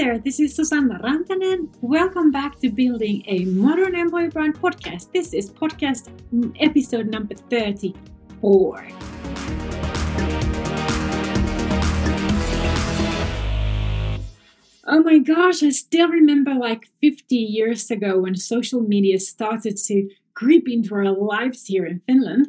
there, this is Susanna Rantanen. Welcome back to Building a Modern Employer Brand podcast. This is podcast episode number 34. Oh my gosh, I still remember like 50 years ago when social media started to creep into our lives here in Finland.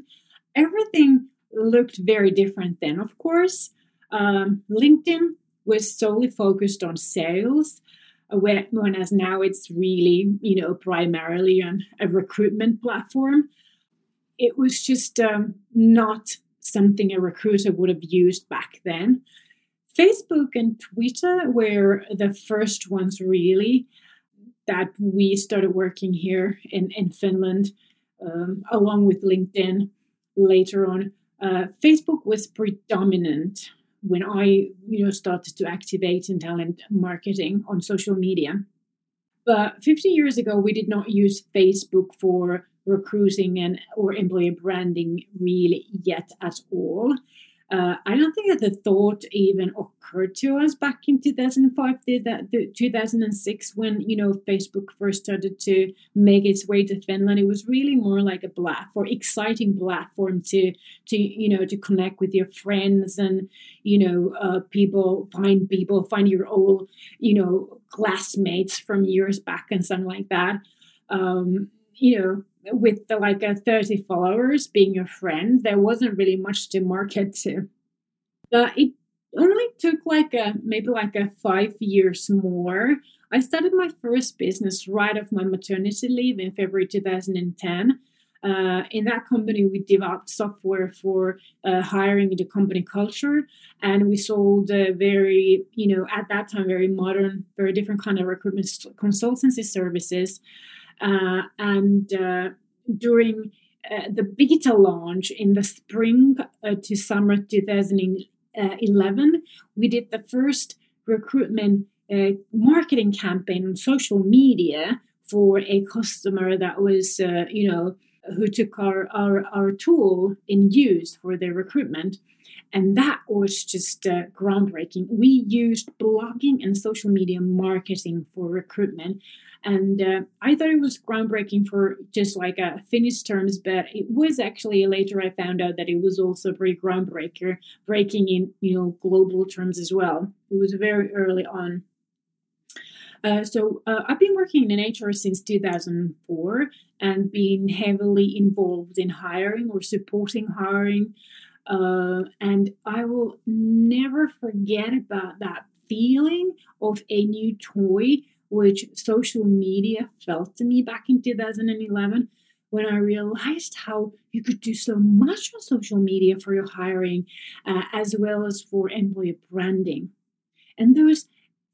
Everything looked very different then, of course. Um, LinkedIn was solely focused on sales, uh, whereas now it's really, you know, primarily on a recruitment platform. It was just um, not something a recruiter would have used back then. Facebook and Twitter were the first ones really that we started working here in, in Finland, um, along with LinkedIn later on. Uh, Facebook was predominant when I, you know, started to activate in talent marketing on social media. But 50 years ago, we did not use Facebook for recruiting and or employer branding really yet at all. Uh, I don't think that the thought even occurred to us back in 2005, the 2006, when you know Facebook first started to make its way to Finland. It was really more like a platform, exciting platform to to you know to connect with your friends and you know uh, people, find people, find your old you know classmates from years back and something like that. Um, you know with the, like a 30 followers being your friend, there wasn't really much to market to. But it only took like a maybe like a five years more. I started my first business right off my maternity leave in February 2010. Uh, in that company, we developed software for uh, hiring the company culture, and we sold very, you know, at that time, very modern, very different kind of recruitment consultancy services. Uh, and uh, during uh, the beta launch in the spring to summer 2011, we did the first recruitment marketing campaign on social media for a customer that was, you know, who took our, our, our tool in use for their recruitment. And that was just uh, groundbreaking. We used blogging and social media marketing for recruitment. And uh, I thought it was groundbreaking for just like a uh, Finnish terms, but it was actually later I found out that it was also pretty groundbreaker, breaking in you know global terms as well. It was very early on. Uh, so uh, I've been working in HR since 2004 and been heavily involved in hiring or supporting hiring. Uh, and I will never forget about that feeling of a new toy which social media felt to me back in 2011 when I realized how you could do so much on social media for your hiring uh, as well as for employer branding. And those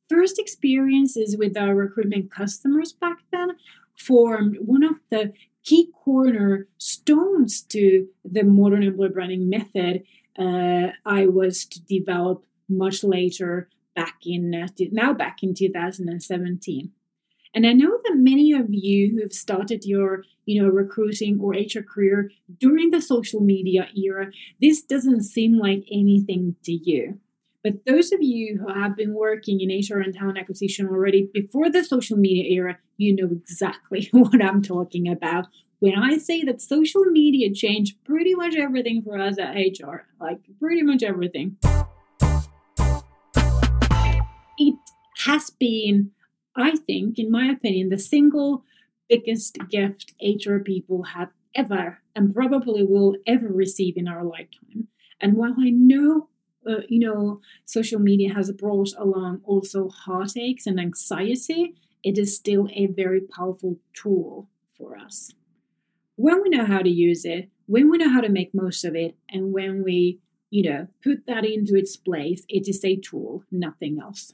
first experiences with our recruitment customers back then formed one of the key cornerstones to the modern employer branding method uh, I was to develop much later back in uh, now back in 2017. And I know that many of you who have started your, you know, recruiting or HR career during the social media era, this doesn't seem like anything to you. But those of you who have been working in HR and talent acquisition already before the social media era, you know exactly what I'm talking about. When I say that social media changed pretty much everything for us at HR, like pretty much everything it has been, I think, in my opinion, the single biggest gift HR people have ever and probably will ever receive in our lifetime. And while I know, uh, you know, social media has brought along also heartaches and anxiety, it is still a very powerful tool for us. When we know how to use it, when we know how to make most of it, and when we, you know, put that into its place, it is a tool, nothing else.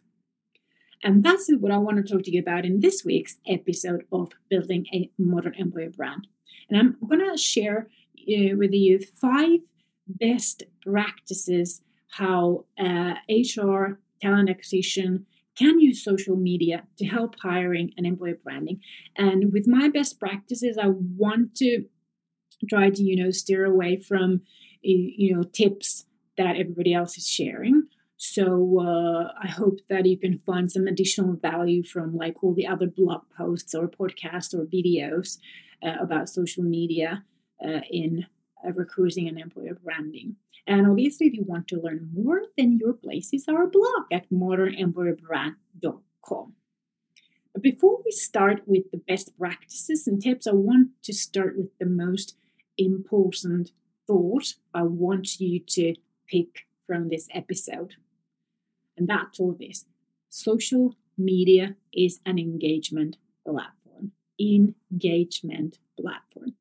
And that's what I want to talk to you about in this week's episode of Building a Modern Employer Brand. And I'm going to share uh, with you five best practices how uh, HR, talent acquisition, can use social media to help hiring and employer branding. And with my best practices, I want to try to, you know, steer away from, you know, tips that everybody else is sharing So uh, I hope that you can find some additional value from like all the other blog posts or podcasts or videos uh, about social media uh, in recruiting and employer branding. And obviously, if you want to learn more, then your place is our blog at modernemployerbrand.com. But before we start with the best practices and tips, I want to start with the most important thought I want you to pick from this episode. And that's thought is social media is an engagement platform. Engagement platform.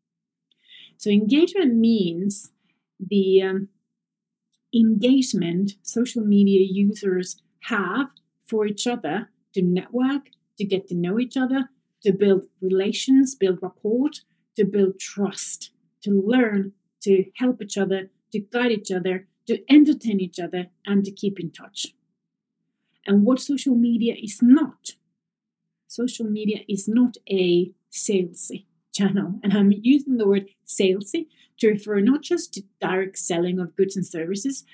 So, engagement means the um, engagement social media users have for each other to network, to get to know each other, to build relations, build rapport, to build trust, to learn, to help each other, to guide each other, to entertain each other, and to keep in touch. And what social media is not, social media is not a salesy channel. And I'm using the word salesy to refer not just to direct selling of goods and services,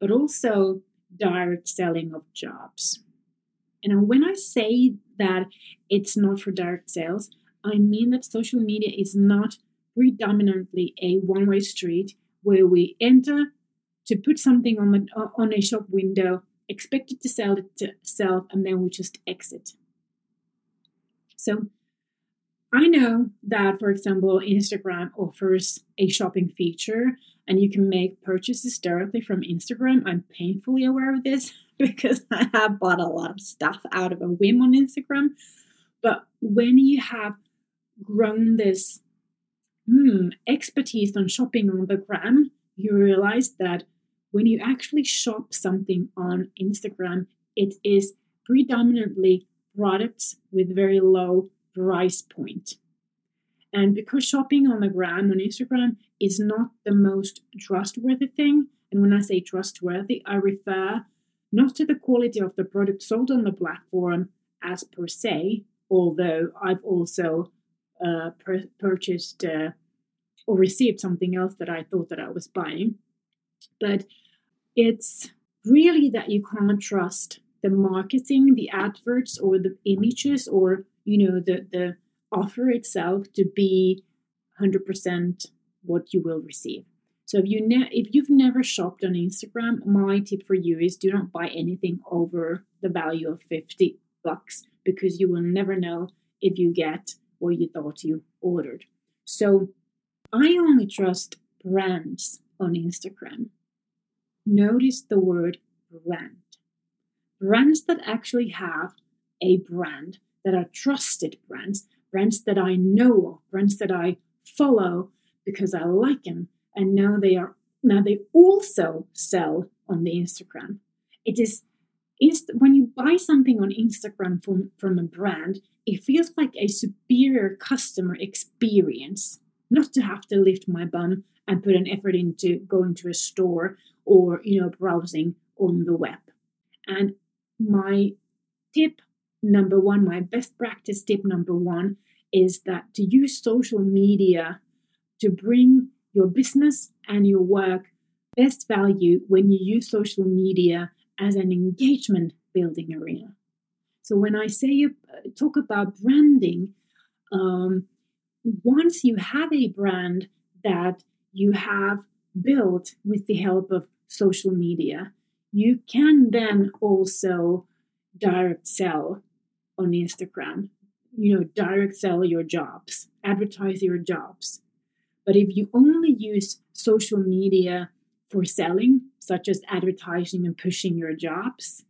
but also direct selling of jobs. And when I say that it's not for direct sales, I mean that social media is not predominantly a one way street where we enter to put something on, the, on a shop window, expect it to sell it to sell, and then we just exit. So I know that, for example, Instagram offers a shopping feature and you can make purchases directly from Instagram. I'm painfully aware of this because I have bought a lot of stuff out of a whim on Instagram. But when you have grown this hmm, expertise on shopping on the gram, you realize that when you actually shop something on Instagram, it is predominantly products with very low price point. And because shopping on the gram on Instagram is not the most trustworthy thing, and when I say trustworthy, I refer not to the quality of the product sold on the platform as per se, although I've also uh, per- purchased uh, or received something else that I thought that I was buying. But it's really that you can't trust the marketing, the adverts, or the images, or you know the the offer itself to be 100% what you will receive. So if you ne- if you've never shopped on Instagram, my tip for you is do not buy anything over the value of 50 bucks because you will never know if you get what you thought you ordered. So I only trust brands on Instagram. Notice the word brand. Brands that actually have a brand, that are trusted brands, brands that I know of, brands that I follow because I like them and now they are now they also sell on the Instagram. It is inst- when you buy something on Instagram from, from a brand, it feels like a superior customer experience. Not to have to lift my bum and put an effort into going to a store or you know browsing on the web. And my tip number one, my best practice tip number one is that to use social media to bring your business and your work best value when you use social media as an engagement building arena. So when I say uh, talk about branding, um, once you have a brand that you have built with the help of social media, you can then also direct sell on Instagram. You know, direct sell your jobs, advertise your jobs. But if you only use social media for selling, such as advertising and pushing your jobs,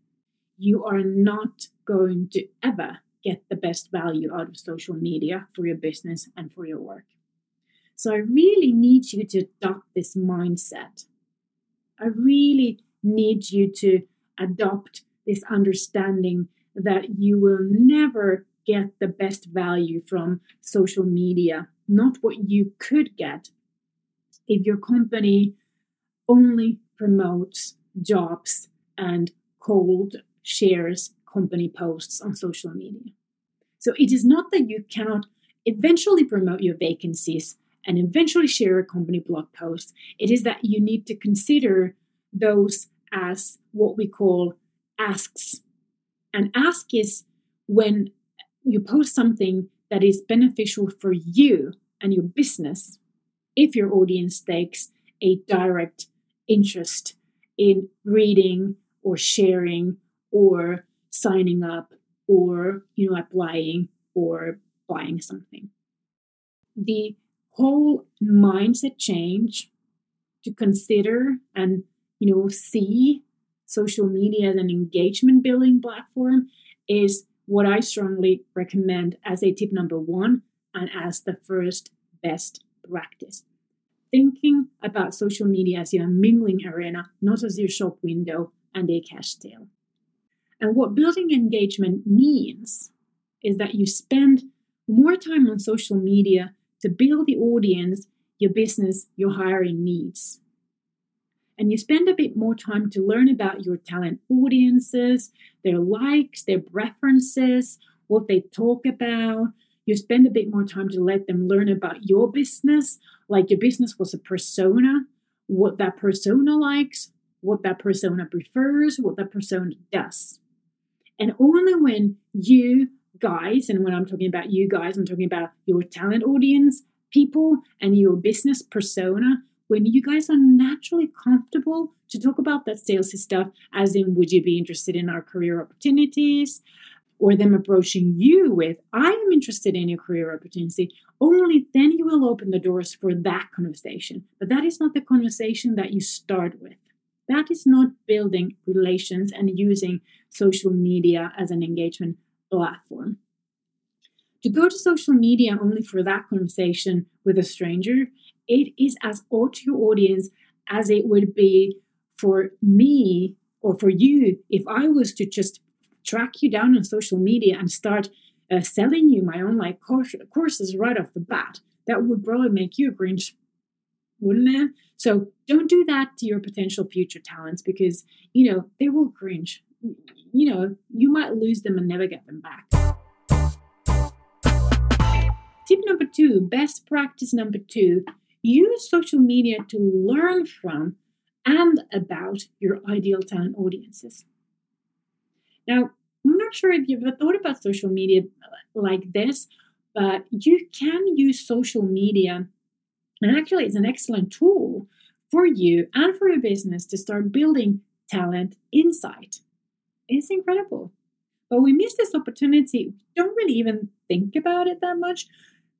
you are not going to ever get the best value out of social media for your business and for your work. So I really need you to adopt this mindset. I really need you to adopt this understanding that you will never get the best value from social media, not what you could get if your company only promotes jobs and cold shares company posts on social media. So it is not that you cannot eventually promote your vacancies and eventually share a company blog post. It is that you need to consider those as what we call asks. And ask is when you post something that is beneficial for you and your business if your audience takes a direct interest in reading or sharing or signing up or you know applying or buying something. The whole mindset change to consider and you know see social media as an engagement building platform is what I strongly recommend as a tip number one and as the first best practice. Thinking about social media as your mingling arena, not as your shop window and a cash sale. And what building engagement means is that you spend more time on social media to build the audience your business, your hiring needs. And you spend a bit more time to learn about your talent audiences, their likes, their preferences, what they talk about. You spend a bit more time to let them learn about your business, like your business was a persona, what that persona likes, what that persona prefers, what that persona does. And only when you guys, and when I'm talking about you guys, I'm talking about your talent audience, people, and your business persona. When you guys are naturally comfortable to talk about that sales stuff, as in, would you be interested in our career opportunities? Or them approaching you with, I am interested in your career opportunity, only then you will open the doors for that conversation. But that is not the conversation that you start with. That is not building relations and using social media as an engagement platform. To go to social media only for that conversation with a stranger, it is as odd to your audience as it would be for me or for you if I was to just track you down on social media and start uh, selling you my online course, courses right off the bat. That would probably make you a Grinch, wouldn't it? So don't do that to your potential future talents because, you know, they will cringe you know, you might lose them and never get them back. Tip number two, best practice number two, use social media to learn from and about your ideal talent audiences. Now, I'm not sure if you've ever thought about social media like this, but you can use social media, and actually, it's an excellent tool for you and for your business to start building talent insight. It's incredible. But we miss this opportunity. Don't really even think about it that much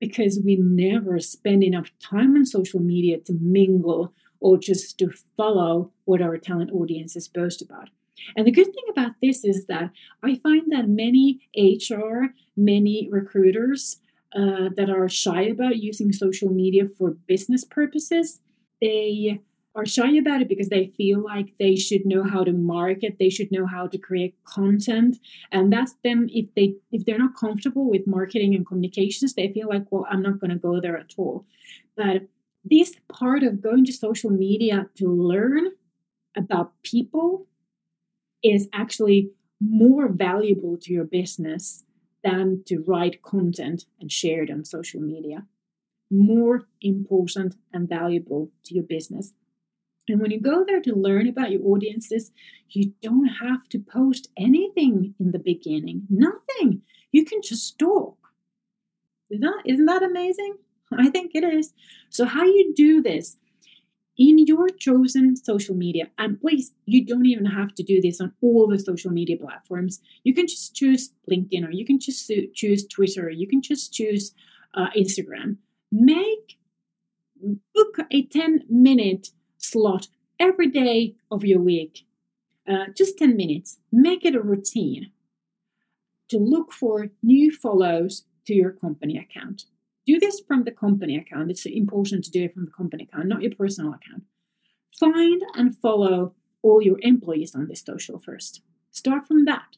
because we never spend enough time on social media to mingle or just to follow what our talent audience is posted about. And the good thing about this is that I find that many HR, many recruiters uh, that are shy about using social media for business purposes, they are shy about it because they feel like they should know how to market they should know how to create content. And that's them if they if they're not comfortable with marketing and communications they feel like well i'm not going to go there at all. But this part of going to social media to learn about people is actually more valuable to your business than to write content and share it on social media. More important and valuable to your business and when you go there to learn about your audiences, you don't have to post anything in the beginning. Nothing. You can just talk. Isn't that, isn't that amazing? I think it is. So, how you do this in your chosen social media, and please, you don't even have to do this on all the social media platforms. You can just choose LinkedIn, or you can just choose Twitter, or you can just choose uh, Instagram. Make book a 10 minute slot every day of your week, uh, just 10 minutes. Make it a routine to look for new follows to your company account. Do this from the company account. It's important to do it from the company account, not your personal account. Find and follow all your employees on this social first. Start from that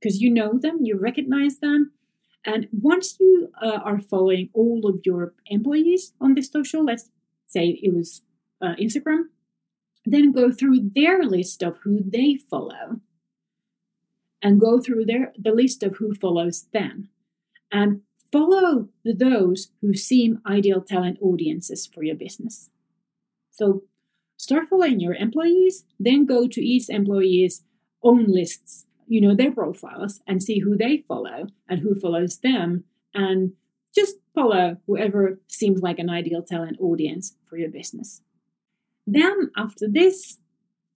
because you know them, you recognize them. And once you uh, are following all of your employees on this social, let's say it was uh, Instagram, then go through their list of who they follow and go through their the list of who follows them and follow those who seem ideal talent audiences for your business. So Start following your employees, then go to each employee's own lists, you know, their profiles, and see who they follow and who follows them. And just follow whoever seems like an ideal talent audience for your business. Then, after this,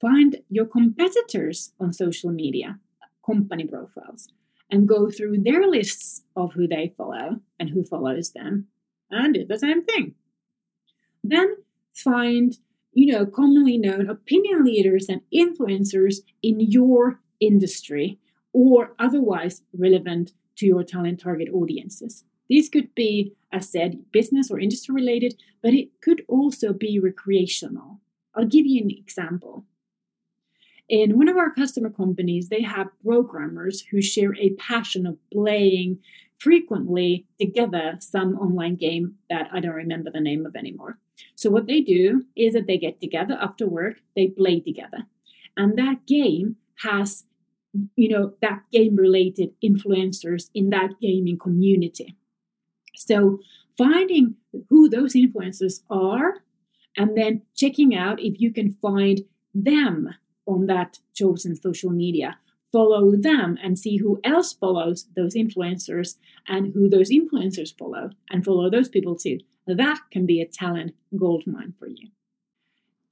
find your competitors on social media, company profiles, and go through their lists of who they follow and who follows them, and do the same thing. Then find, you know, commonly known opinion leaders and influencers in your industry or otherwise relevant to your talent target audiences. These could be, as said, business or industry related, but it could also be recreational. I'll give you an example. In one of our customer companies, they have programmers who share a passion of playing frequently together some online game that I don't remember the name of anymore. So, what they do is that they get together after work, they play together. And that game has, you know, that game related influencers in that gaming community. So, finding who those influencers are and then checking out if you can find them on that chosen social media. Follow them and see who else follows those influencers and who those influencers follow, and follow those people too. That can be a talent gold mine for you.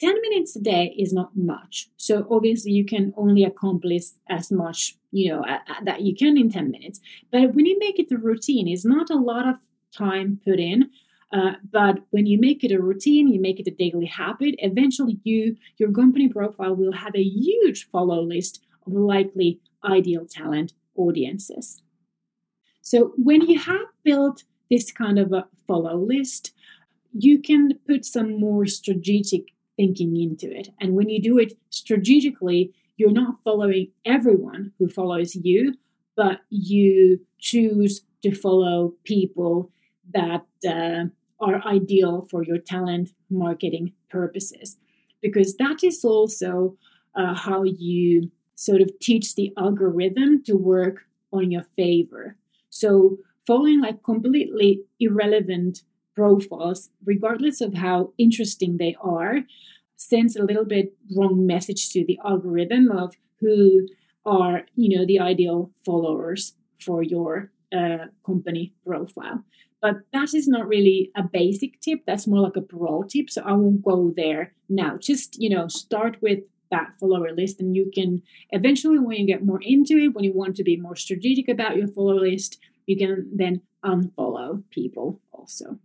10 minutes a day is not much. So obviously you can only accomplish as much, you know, that you can in 10 minutes. But when you make it a routine, it's not a lot of time put in. Uh, but when you make it a routine, you make it a daily habit, eventually you your company profile will have a huge follow list of likely ideal talent audiences. So when you have built this kind of a follow list, you can put some more strategic thinking into it. And when you do it strategically, you're not following everyone who follows you, but you choose to follow people that uh, are ideal for your talent marketing purposes. Because that is also uh, how you sort of teach the algorithm to work on your favor. So, following like completely irrelevant profiles, regardless of how interesting they are, sends a little bit wrong message to the algorithm of who are, you know, the ideal followers for your uh, company profile. But that is not really a basic tip. That's more like a broad tip. So I won't go there now. Just, you know, start with that follower list and you can eventually when you get more into it, when you want to be more strategic about your follower list, you can then unfollow people also.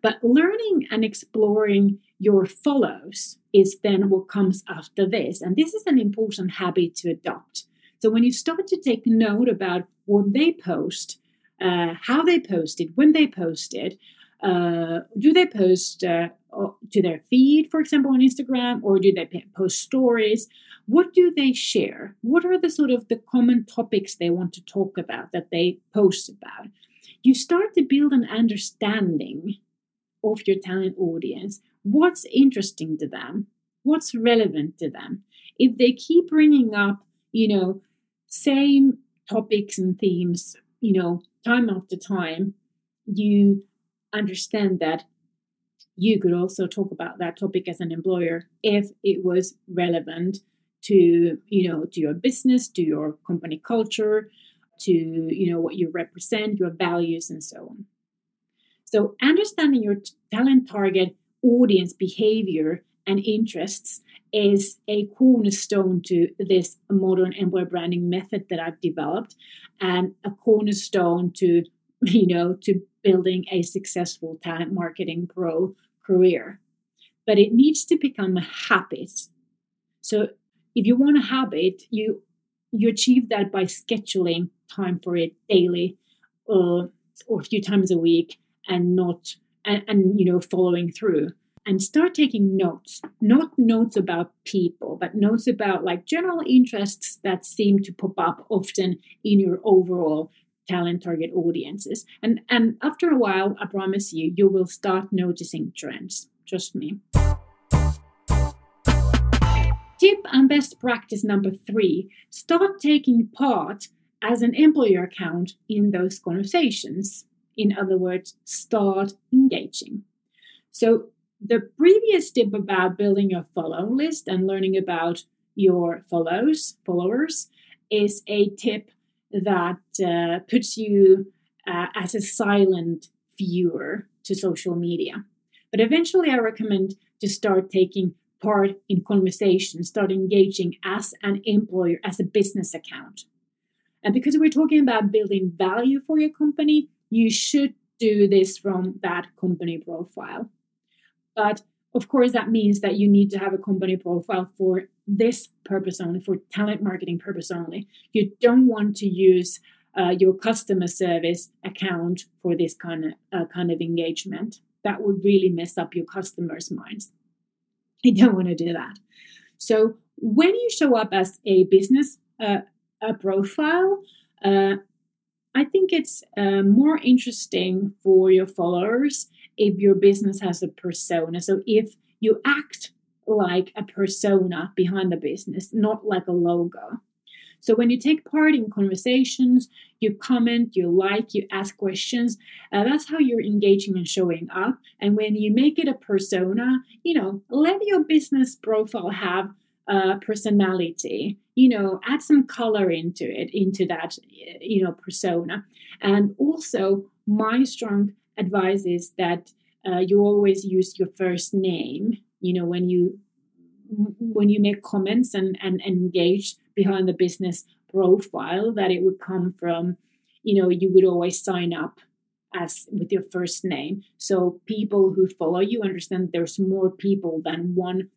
But learning and exploring your follows is then what comes after this. And this is an important habit to adopt. So when you start to take note about what they post, uh, how they post it, when they post it, uh, do they post uh, to their feed, for example, on Instagram, or do they post stories? What do they share? What are the sort of the common topics they want to talk about that they post about? You start to build an understanding of your talent audience. What's interesting to them? What's relevant to them? If they keep bringing up, you know, same topics and themes, you know, time after time, you understand that you could also talk about that topic as an employer if it was relevant to you know to your business to your company culture to you know what you represent your values and so on. So understanding your talent target audience behavior and interests is a cornerstone to this modern employer branding method that I've developed and a cornerstone to you know to building a successful talent marketing pro career. But it needs to become a habit. So if you want a habit you you achieve that by scheduling time for it daily or or a few times a week and not and, and you know following through and start taking notes not notes about people but notes about like general interests that seem to pop up often in your overall talent target audiences. And and after a while i promise you you will start noticing trends. Trust me. Tip and best practice number three start taking part as an employer account in those conversations. In other words, start engaging. So the previous tip about building a follow list and learning about your follows followers is a tip that uh, puts you uh, as a silent viewer to social media. But eventually, I recommend to start taking part in conversations, start engaging as an employer, as a business account. And because we're talking about building value for your company, you should do this from that company profile. But of course, that means that you need to have a company profile for this purpose only, for talent marketing purpose only. You don't want to use uh, your customer service account for this kind of uh, kind of engagement. That would really mess up your customers' minds. You don't want to do that. So when you show up as a business uh, a profile, uh, I think it's uh, more interesting for your followers if your business has a persona. So if you act like a persona behind the business, not like a logo. So when you take part in conversations, you comment, you like, you ask questions, uh, that's how you're engaging and showing up. And when you make it a persona, you know, let your business profile have a personality. You know, add some color into it, into that, you know, persona. And also, my strong advice is that uh, you always use your first name. You know, when you when you make comments and, and, engage behind the business profile that it would come from you know you would always sign up as with your first name so people who follow you understand there's more people than one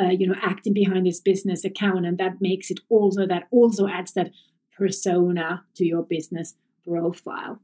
uh, you know acting behind this business account and that makes it also that also adds that persona to your business profile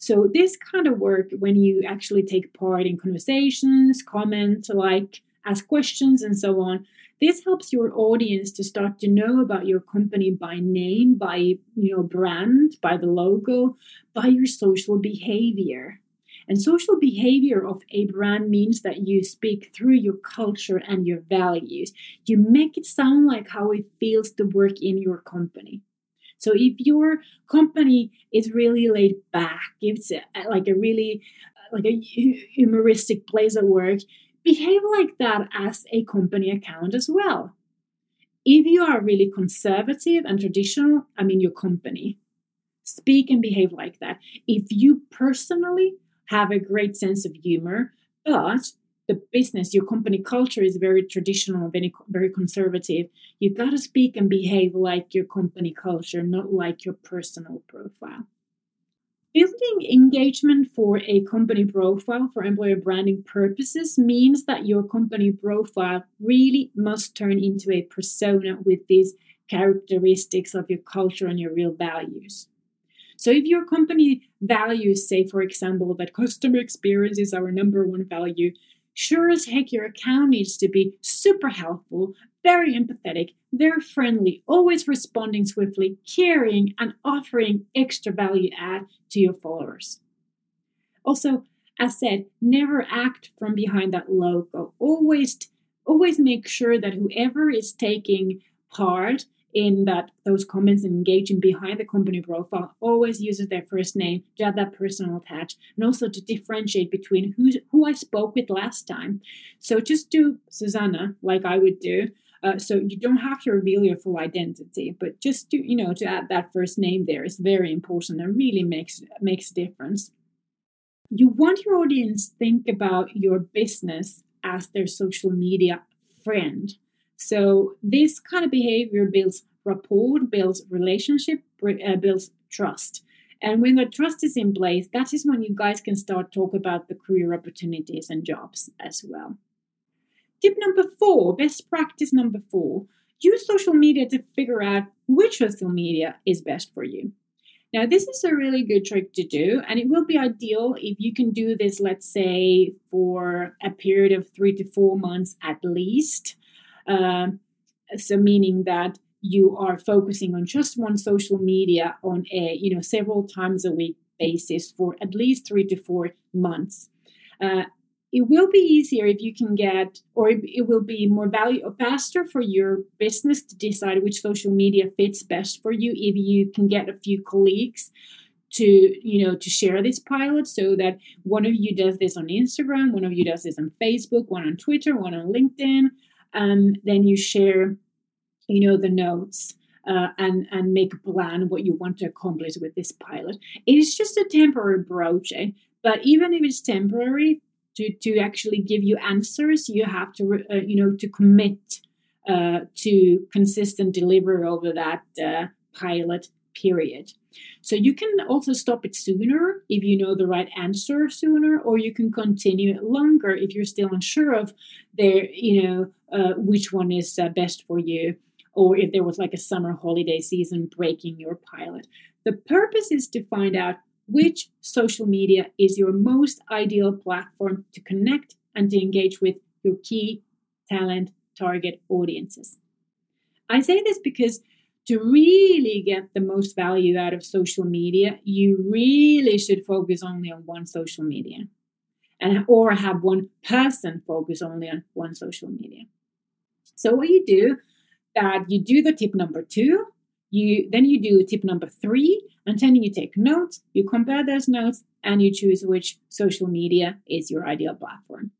so this kind of work when you actually take part in conversations comment like ask questions, and so on. This helps your audience to start to know about your company by name, by you know brand, by the logo, by your social behavior. And social behavior of a brand means that you speak through your culture and your values. You make it sound like how it feels to work in your company. So if your company is really laid back, it's uh, like a really uh, like a humoristic place of work, behave like that as a company account as well. If you are really conservative and traditional, I mean your company, speak and behave like that. If you personally have a great sense of humor, but the business, your company culture is very traditional, very, very conservative. You've got to speak and behave like your company culture, not like your personal profile. Building engagement for a company profile for employer branding purposes means that your company profile really must turn into a persona with these characteristics of your culture and your real values. So, if your company values, say, for example, that customer experience is our number one value, sure as heck your account needs to be super helpful, very empathetic, very friendly, always responding swiftly, caring, and offering extra value add to your followers. Also, as said, never act from behind that logo. Always, always make sure that whoever is taking part in that those comments and engaging behind the company profile always uses their first name to have that personal touch and also to differentiate between who who I spoke with last time. So just do Susanna like I would do uh, so you don't have to reveal your full identity, but just to you know to add that first name there is very important and really makes makes a difference. You want your audience think about your business as their social media friend. So this kind of behavior builds rapport, builds relationship, uh, builds trust. And when the trust is in place, that is when you guys can start talk about the career opportunities and jobs as well. Tip number four, best practice number four, use social media to figure out which social media is best for you. Now, this is a really good trick to do, and it will be ideal if you can do this, let's say, for a period of three to four months at least. Uh, so, meaning that you are focusing on just one social media on a you know several times a week basis for at least three to four months. Uh, it will be easier if you can get or it will be more value or faster for your business to decide which social media fits best for you if you can get a few colleagues to you know to share this pilot so that one of you does this on instagram one of you does this on facebook one on twitter one on linkedin and then you share you know the notes uh, and and make a plan what you want to accomplish with this pilot it is just a temporary project but even if it's temporary to to actually give you answers you have to uh, you know to commit uh, to consistent delivery over that uh, pilot period. So you can also stop it sooner if you know the right answer sooner, or you can continue it longer if you're still unsure of their you know, uh, which one is uh, best for you, or if there was like a summer holiday season breaking your pilot. The purpose is to find out which social media is your most ideal platform to connect and to engage with your key talent target audiences. I say this because to really get the most value out of social media, you really should focus only on one social media and or have one person focus only on one social media. So what you do that you do the tip number 2, you then you do tip number 3 and then you take notes, you compare those notes and you choose which social media is your ideal platform.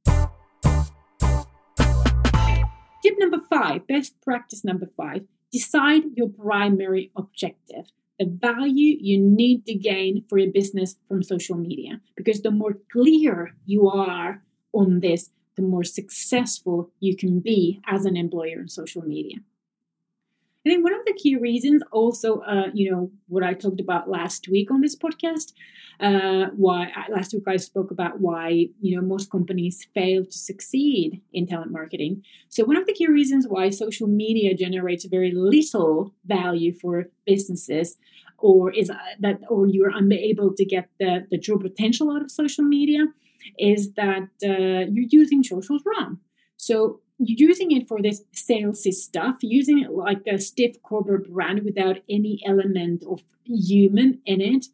Tip number 5, best practice number 5 Decide your primary objective, the value you need to gain for your business from social media. Because the more clear you are on this, the more successful you can be as an employer in social media. I think one of the key reasons, also, uh, you know, what I talked about last week on this podcast, uh, why last week I spoke about why you know most companies fail to succeed in talent marketing. So one of the key reasons why social media generates very little value for businesses, or is uh, that, or you're unable to get the the true potential out of social media, is that uh, you're using socials wrong. So you're using it for this salesy stuff, using it like a stiff corporate brand without any element of human in it,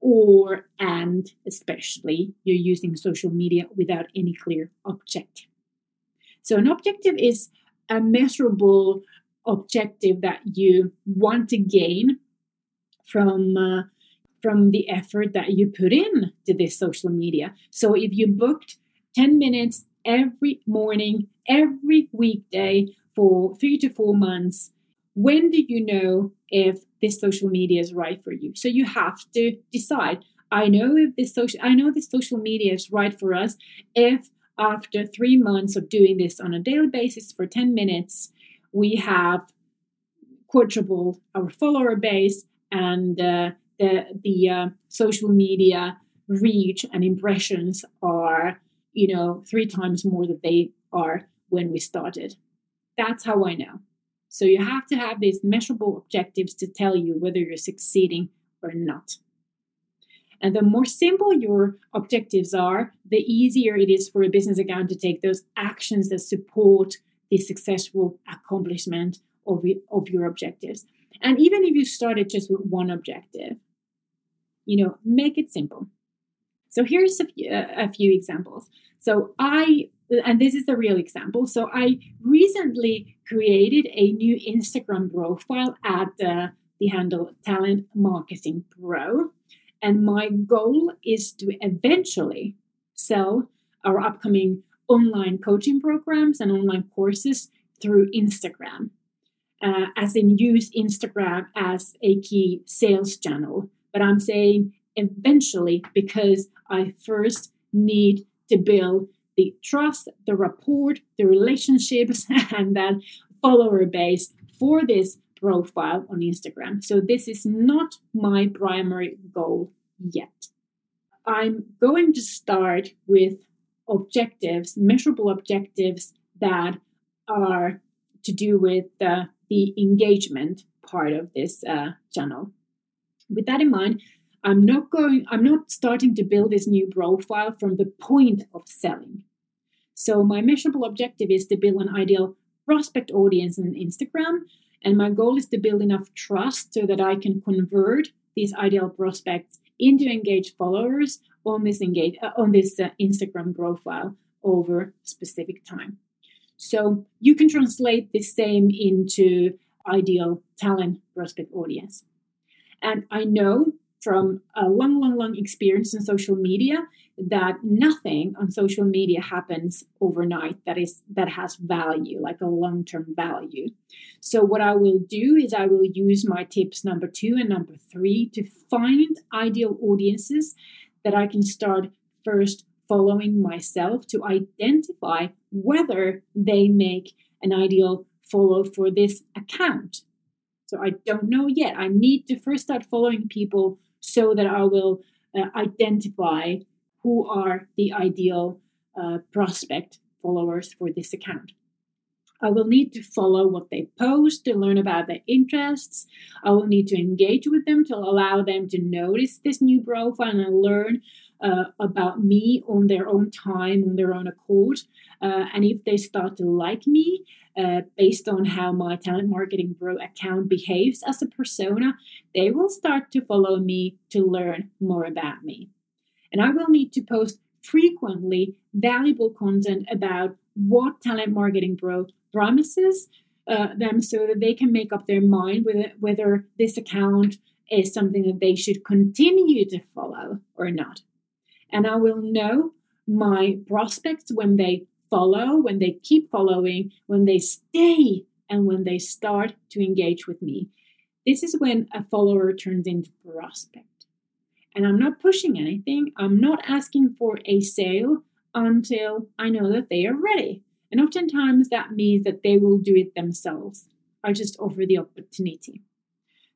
or and especially you're using social media without any clear objective. So an objective is a measurable objective that you want to gain from uh, from the effort that you put in to this social media. So if you booked 10 minutes every morning, every weekday for three to four months. When do you know if this social media is right for you? So you have to decide. I know if this social I know this social media is right for us if after three months of doing this on a daily basis for 10 minutes, we have quadrupled our follower base and uh, the the uh, social media reach and impressions are you know, three times more than they are when we started. That's how I know. So you have to have these measurable objectives to tell you whether you're succeeding or not. And the more simple your objectives are, the easier it is for a business account to take those actions that support the successful accomplishment of, of your objectives. And even if you started just with one objective, you know, make it simple. So here's a few, a few examples. So I, and this is a real example. So I recently created a new Instagram profile at the handle Talent Marketing Pro. And my goal is to eventually sell our upcoming online coaching programs and online courses through Instagram, uh, as in use Instagram as a key sales channel. But I'm saying eventually because I first need to build the trust, the rapport, the relationships, and that follower base for this profile on Instagram. So, this is not my primary goal yet. I'm going to start with objectives, measurable objectives that are to do with the engagement part of this uh, channel. With that in mind, I'm not going, I'm not starting to build this new profile from the point of selling. So my measurable objective is to build an ideal prospect audience on Instagram. And my goal is to build enough trust so that I can convert these ideal prospects into engaged followers on this engage uh, on this uh, Instagram profile over specific time. So you can translate the same into ideal talent prospect audience. And I know from a long, long, long experience in social media that nothing on social media happens overnight that is that has value, like a long-term value. So what I will do is I will use my tips number two and number three to find ideal audiences that I can start first following myself to identify whether they make an ideal follow for this account. So I don't know yet. I need to first start following people so that I will uh, identify who are the ideal uh, prospect followers for this account. I will need to follow what they post to learn about their interests. I will need to engage with them to allow them to notice this new profile and learn uh, about me on their own time, on their own accord. Uh, and if they start to like me, uh, based on how my talent marketing bro account behaves as a persona, they will start to follow me to learn more about me. And I will need to post frequently valuable content about what talent marketing bro promises uh, them so that they can make up their mind whether this account is something that they should continue to follow or not. And I will know my prospects when they follow, when they keep following, when they stay, and when they start to engage with me. This is when a follower turns into prospect. And I'm not pushing anything, I'm not asking for a sale until I know that they are ready. And oftentimes that means that they will do it themselves. I just offer the opportunity.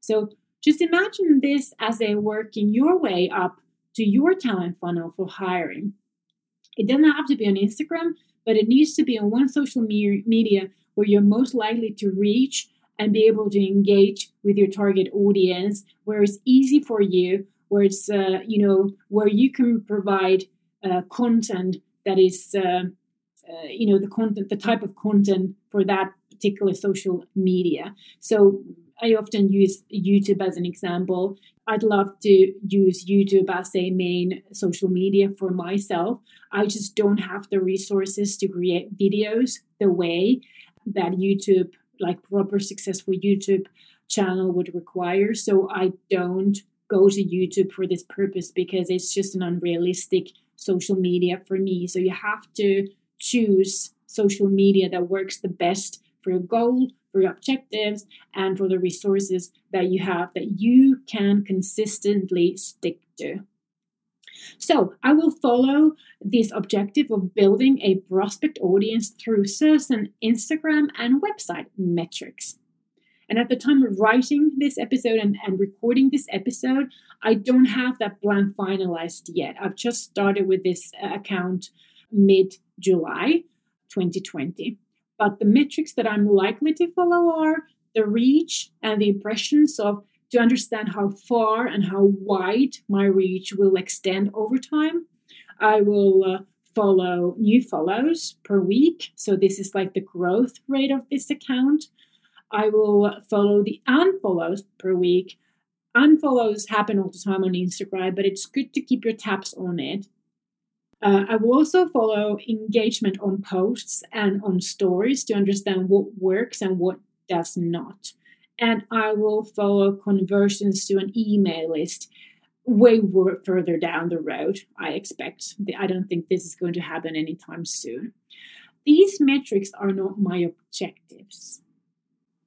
So just imagine this as a working your way up to your talent funnel for hiring. It doesn't have to be on Instagram, but it needs to be on one social media where you're most likely to reach and be able to engage with your target audience, where it's easy for you, where it's uh, you know where you can provide uh, content that is uh, uh, you know the content the type of content for that particular social media so i often use youtube as an example. I'd love to use youtube as a main social media for myself. I just don't have the resources to create videos the way that youtube like proper successful youtube channel would require. So i don't go to YouTube for this purpose because it's just an unrealistic social media for me. So you have to choose social media that works the best for your goal, for your objectives, and for the resources that you have that you can consistently stick to. So, I will follow this objective of building a prospect audience through certain Instagram and website metrics. And at the time of writing this episode and, and recording this episode, I don't have that plan finalized yet. I've just started with this account mid July 2020. But the metrics that I'm likely to follow are the reach and the impressions of to understand how far and how wide my reach will extend over time. I will uh, follow new follows per week. So this is like the growth rate of this account. I will follow the unfollows per week. Unfollows happen all the time on Instagram, but it's good to keep your tabs on it. Uh, I will also follow engagement on posts and on stories to understand what works and what does not. And I will follow conversions to an email list way further down the road, I expect. I don't think this is going to happen anytime soon. These metrics are not my objectives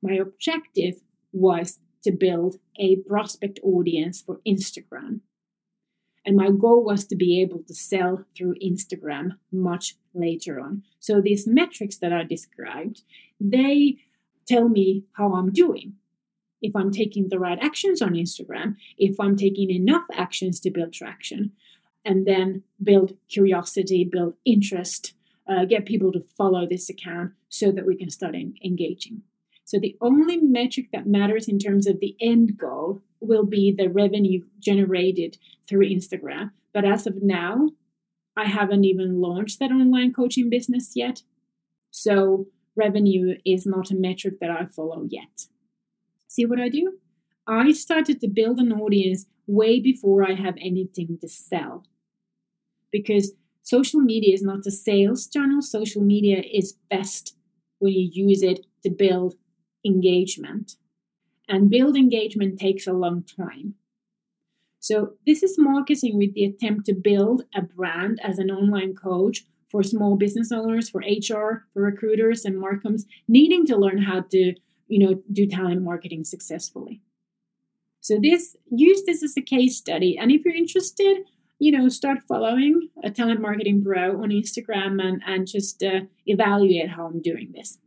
my objective was to build a prospect audience for Instagram. And my goal was to be able to sell through Instagram much later on. So these metrics that I described, they tell me how I'm doing. If I'm taking the right actions on Instagram, if I'm taking enough actions to build traction, and then build curiosity, build interest, uh, get people to follow this account so that we can start in, engaging. So the only metric that matters in terms of the end goal will be the revenue generated through Instagram. But as of now, I haven't even launched that online coaching business yet. So revenue is not a metric that I follow yet. See what I do? I started to build an audience way before I have anything to sell. Because social media is not a sales channel, social media is best when you use it to build engagement. And build engagement takes a long time. So, this is marketing with the attempt to build a brand as an online coach for small business owners, for HR, for recruiters and marcoms needing to learn how to, you know, do talent marketing successfully. So this use this as a case study, and if you're interested, you know, start following a talent marketing bro on Instagram and and just uh, evaluate how I'm doing this.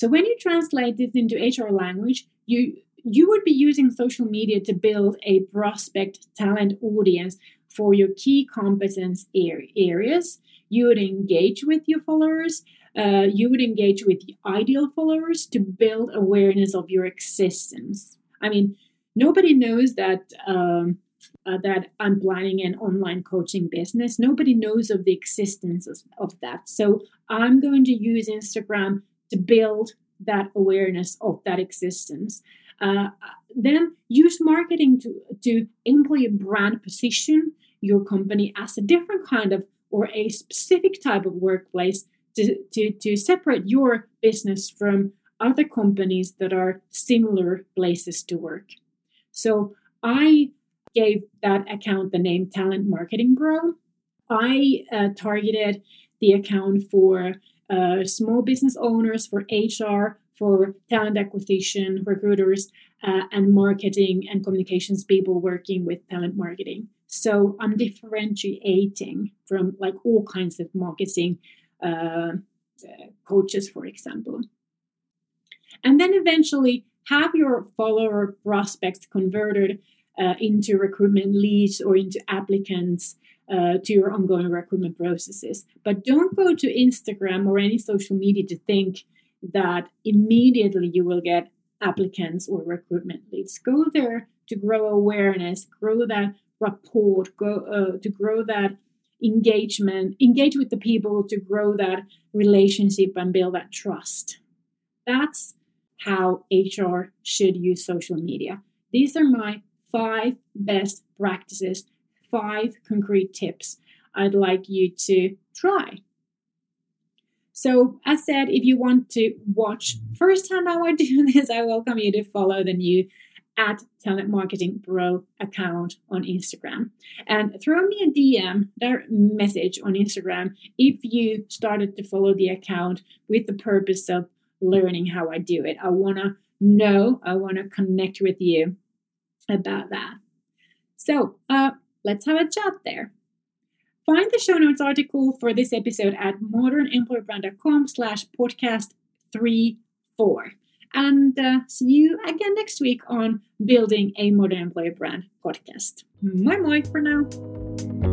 So when you translate this into HR language, you you would be using social media to build a prospect talent audience for your key competence areas. You would engage with your followers. Uh, you would engage with the ideal followers to build awareness of your existence. I mean, nobody knows that um, uh, that I'm planning an online coaching business. Nobody knows of the existence of, of that. So I'm going to use Instagram to build that awareness of that existence. Uh, then use marketing to, to employ brand position your company as a different kind of or a specific type of workplace to, to, to separate your business from other companies that are similar places to work. So I gave that account the name Talent Marketing Bro. I uh, targeted the account for uh, small business owners, for HR, for talent acquisition, recruiters, uh, and marketing and communications people working with talent marketing. So I'm differentiating from like all kinds of marketing uh, coaches, for example. And then eventually have your follower prospects converted uh, into recruitment leads or into applicants uh, to your ongoing recruitment processes. But don't go to Instagram or any social media to think that immediately you will get applicants or recruitment leads. Go there to grow awareness, grow that rapport, go uh, to grow that engagement, engage with the people to grow that relationship and build that trust. That's how HR should use social media. These are my five best practices, five concrete tips I'd like you to try. So, as said, if you want to watch firsthand how I do this, I welcome you to follow the new at Talent Marketing Bro account on Instagram. And throw me a DM, that message on Instagram, if you started to follow the account with the purpose of learning how I do it. I want to know, I want to connect with you about that. So uh, let's have a chat there. Find the show notes article for this episode at modernemployerbrand.com slash podcast 34. And uh, see you again next week on Building a Modern Employer Brand podcast. My moi for now.